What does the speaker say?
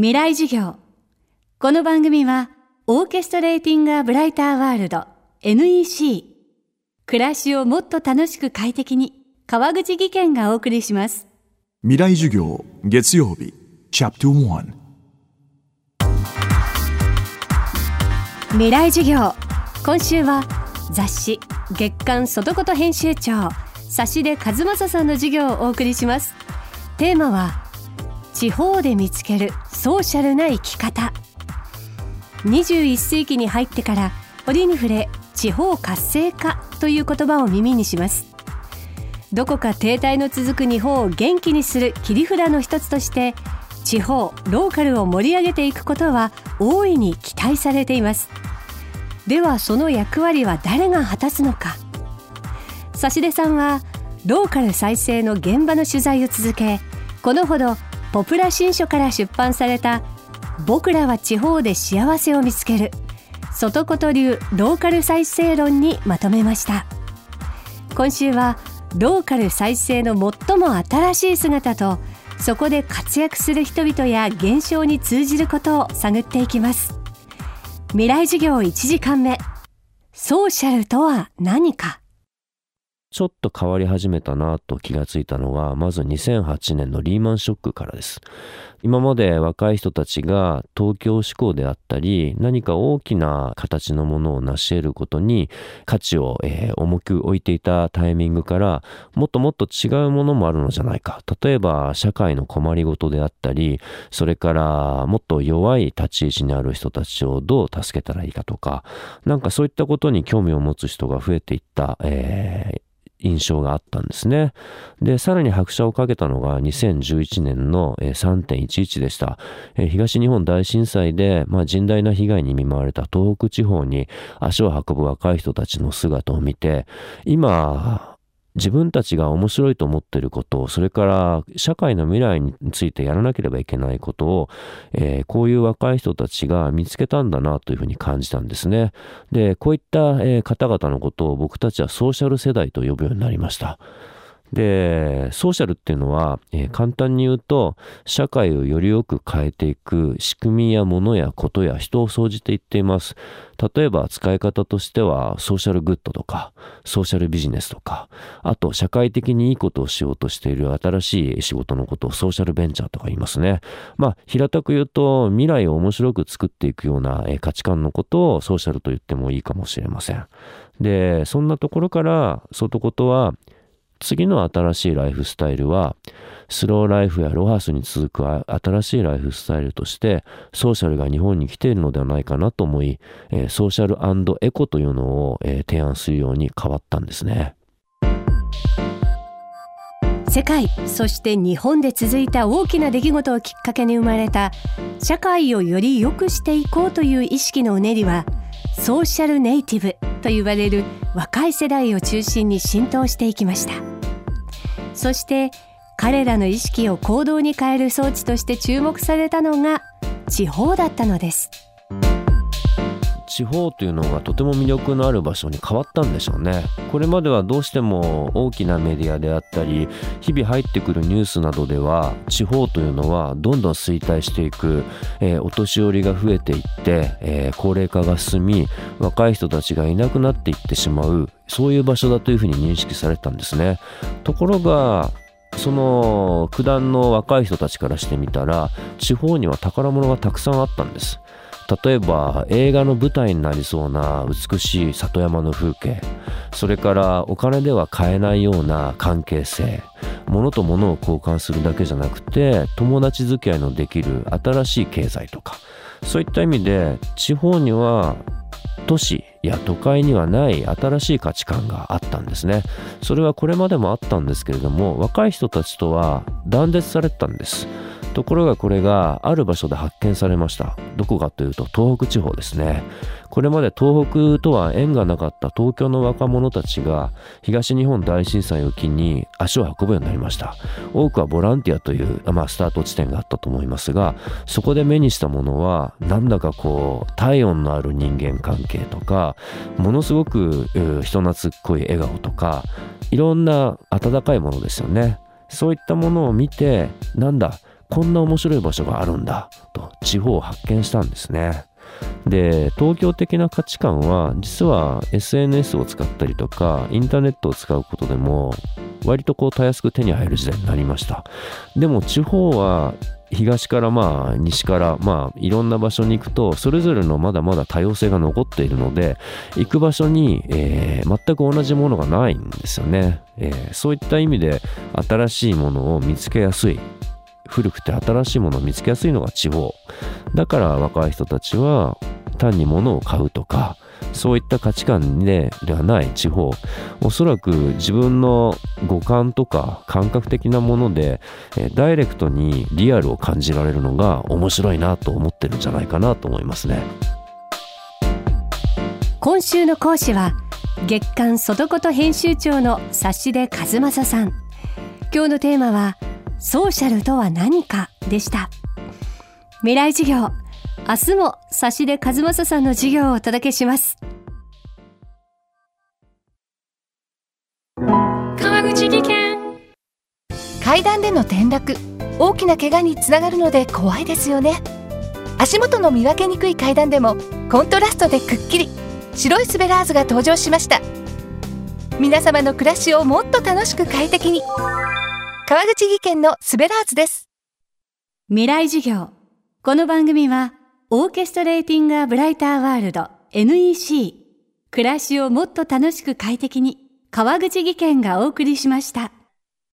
未来授業。この番組はオーケストレーティング・ア・ブライター・ワールド NEC 暮らしをもっと楽しく快適に川口義賢がお送りします。未来授業月曜日チャプト1未来授業。今週は雑誌月刊外こと編集長差出和正さんの授業をお送りします。テーマは地方で見つけるソーシャルな生き方。21世紀に入ってから折に触れ地方活性化という言葉を耳にします。どこか停滞の続く日本を元気にする切り札の一つとして地方ローカルを盛り上げていくことは大いに期待されています。ではその役割は誰が果たすのか。差出さんはローカル再生の現場の取材を続けこのほどポプラ新書から出版された僕らは地方で幸せを見つける外こと流ローカル再生論にまとめました。今週はローカル再生の最も新しい姿とそこで活躍する人々や現象に通じることを探っていきます。未来授業1時間目。ソーシャルとは何か？ちょっと変わり始めたなと気がついたのは、まず2008年のリーマンショックからです。今まで若い人たちが東京志向であったり、何か大きな形のものを成し得ることに価値を、えー、重く置いていたタイミングから、もっともっと違うものもあるのじゃないか。例えば、社会の困りごとであったり、それからもっと弱い立ち位置にある人たちをどう助けたらいいかとか、なんかそういったことに興味を持つ人が増えていった、えー印象があったんですね。で、さらに拍車をかけたのが2011年の3.11でした。東日本大震災で、まあ、甚大な被害に見舞われた東北地方に足を運ぶ若い人たちの姿を見て、今、自分たちが面白いと思っていること、それから社会の未来についてやらなければいけないことを、えー、こういう若い人たちが見つけたんだなというふうに感じたんですね。で、こういった、えー、方々のことを僕たちはソーシャル世代と呼ぶようになりました。で、ソーシャルっていうのは、えー、簡単に言うと、社会をよりよく変えていく仕組みやものやことや人を総じて言っています。例えば使い方としては、ソーシャルグッドとか、ソーシャルビジネスとか、あと社会的にいいことをしようとしている新しい仕事のことをソーシャルベンチャーとか言いますね。まあ、平たく言うと、未来を面白く作っていくような、えー、価値観のことをソーシャルと言ってもいいかもしれません。で、そんなところから、外ことは、次の新しいライフスタイルは、スローライフやロハスに続く新しいライフスタイルとして、ソーシャルが日本に来ているのではないかなと思い、えー、ソーシャルエコというのを、えー、提案するように変わったんですね。世界そして日本で続いた大きな出来事をきっかけに生まれた社会をより良くしていこうという意識のうねりはソーシャルネイティブと言われる若い世代を中心に浸透していきましたそして彼らの意識を行動に変える装置として注目されたのが地方だったのです。地方というのがとても魅力のある場所に変わったんでしょうね。これまではどうしても大きなメディアであったり日々入ってくるニュースなどでは地方というのはどんどん衰退していく、えー、お年寄りが増えていって、えー、高齢化が進み若い人たちがいなくなっていってしまうそういう場所だというふうに認識されたんですね。ところがその九段の若い人たちからしてみたら地方には宝物がたくさんあったんです。例えば映画の舞台になりそうな美しい里山の風景。それからお金では買えないような関係性。物と物を交換するだけじゃなくて友達付き合いのできる新しい経済とか。そういった意味で地方には都市や都会にはない新しい価値観があったんですね。それはこれまでもあったんですけれども若い人たちとは断絶されてたんです。ところがこれがある場所で発見されました。どこかというと東北地方ですね。これまで東北とは縁がなかった東京の若者たちが東日本大震災を機に足を運ぶようになりました。多くはボランティアという、まあ、スタート地点があったと思いますが、そこで目にしたものは、なんだかこう、体温のある人間関係とか、ものすごく人懐っこい笑顔とか、いろんな温かいものですよね。そういったものを見て、なんだ、こんな面白い場所があるんだと地方を発見したんですね。で東京的な価値観は実は SNS を使ったりとかインターネットを使うことでも割とこうたやすく手に入る時代になりました。でも地方は東からまあ西からまあいろんな場所に行くとそれぞれのまだまだ多様性が残っているので行く場所に、えー、全く同じものがないんですよね、えー、そういった意味で新しいものを見つけやすい。古くて新しいものを見つけやすいのが地方。だから若い人たちは単に物を買うとかそういった価値観でではない地方。おそらく自分の五感とか感覚的なもので、ダイレクトにリアルを感じられるのが面白いなと思ってるんじゃないかなと思いますね。今週の講師は月刊外こと編集長の指出和正さん。今日のテーマはソーシャルとは何かでした。未来授業明日も指出和正さんの授業をお届けします。川口技研。階段での転落大きな怪我につながるので怖いですよね。足元の見分けにくい階段でもコントラストでくっきり白いスベラーズが登場しました。皆様の暮らしをもっと楽しく快適に川口技研のスベラーズです。未来授業。この番組はオーケストレーティング・ア・ブライター・ワールド NEC 暮らしをもっと楽しく快適に川口技研がお送りしました。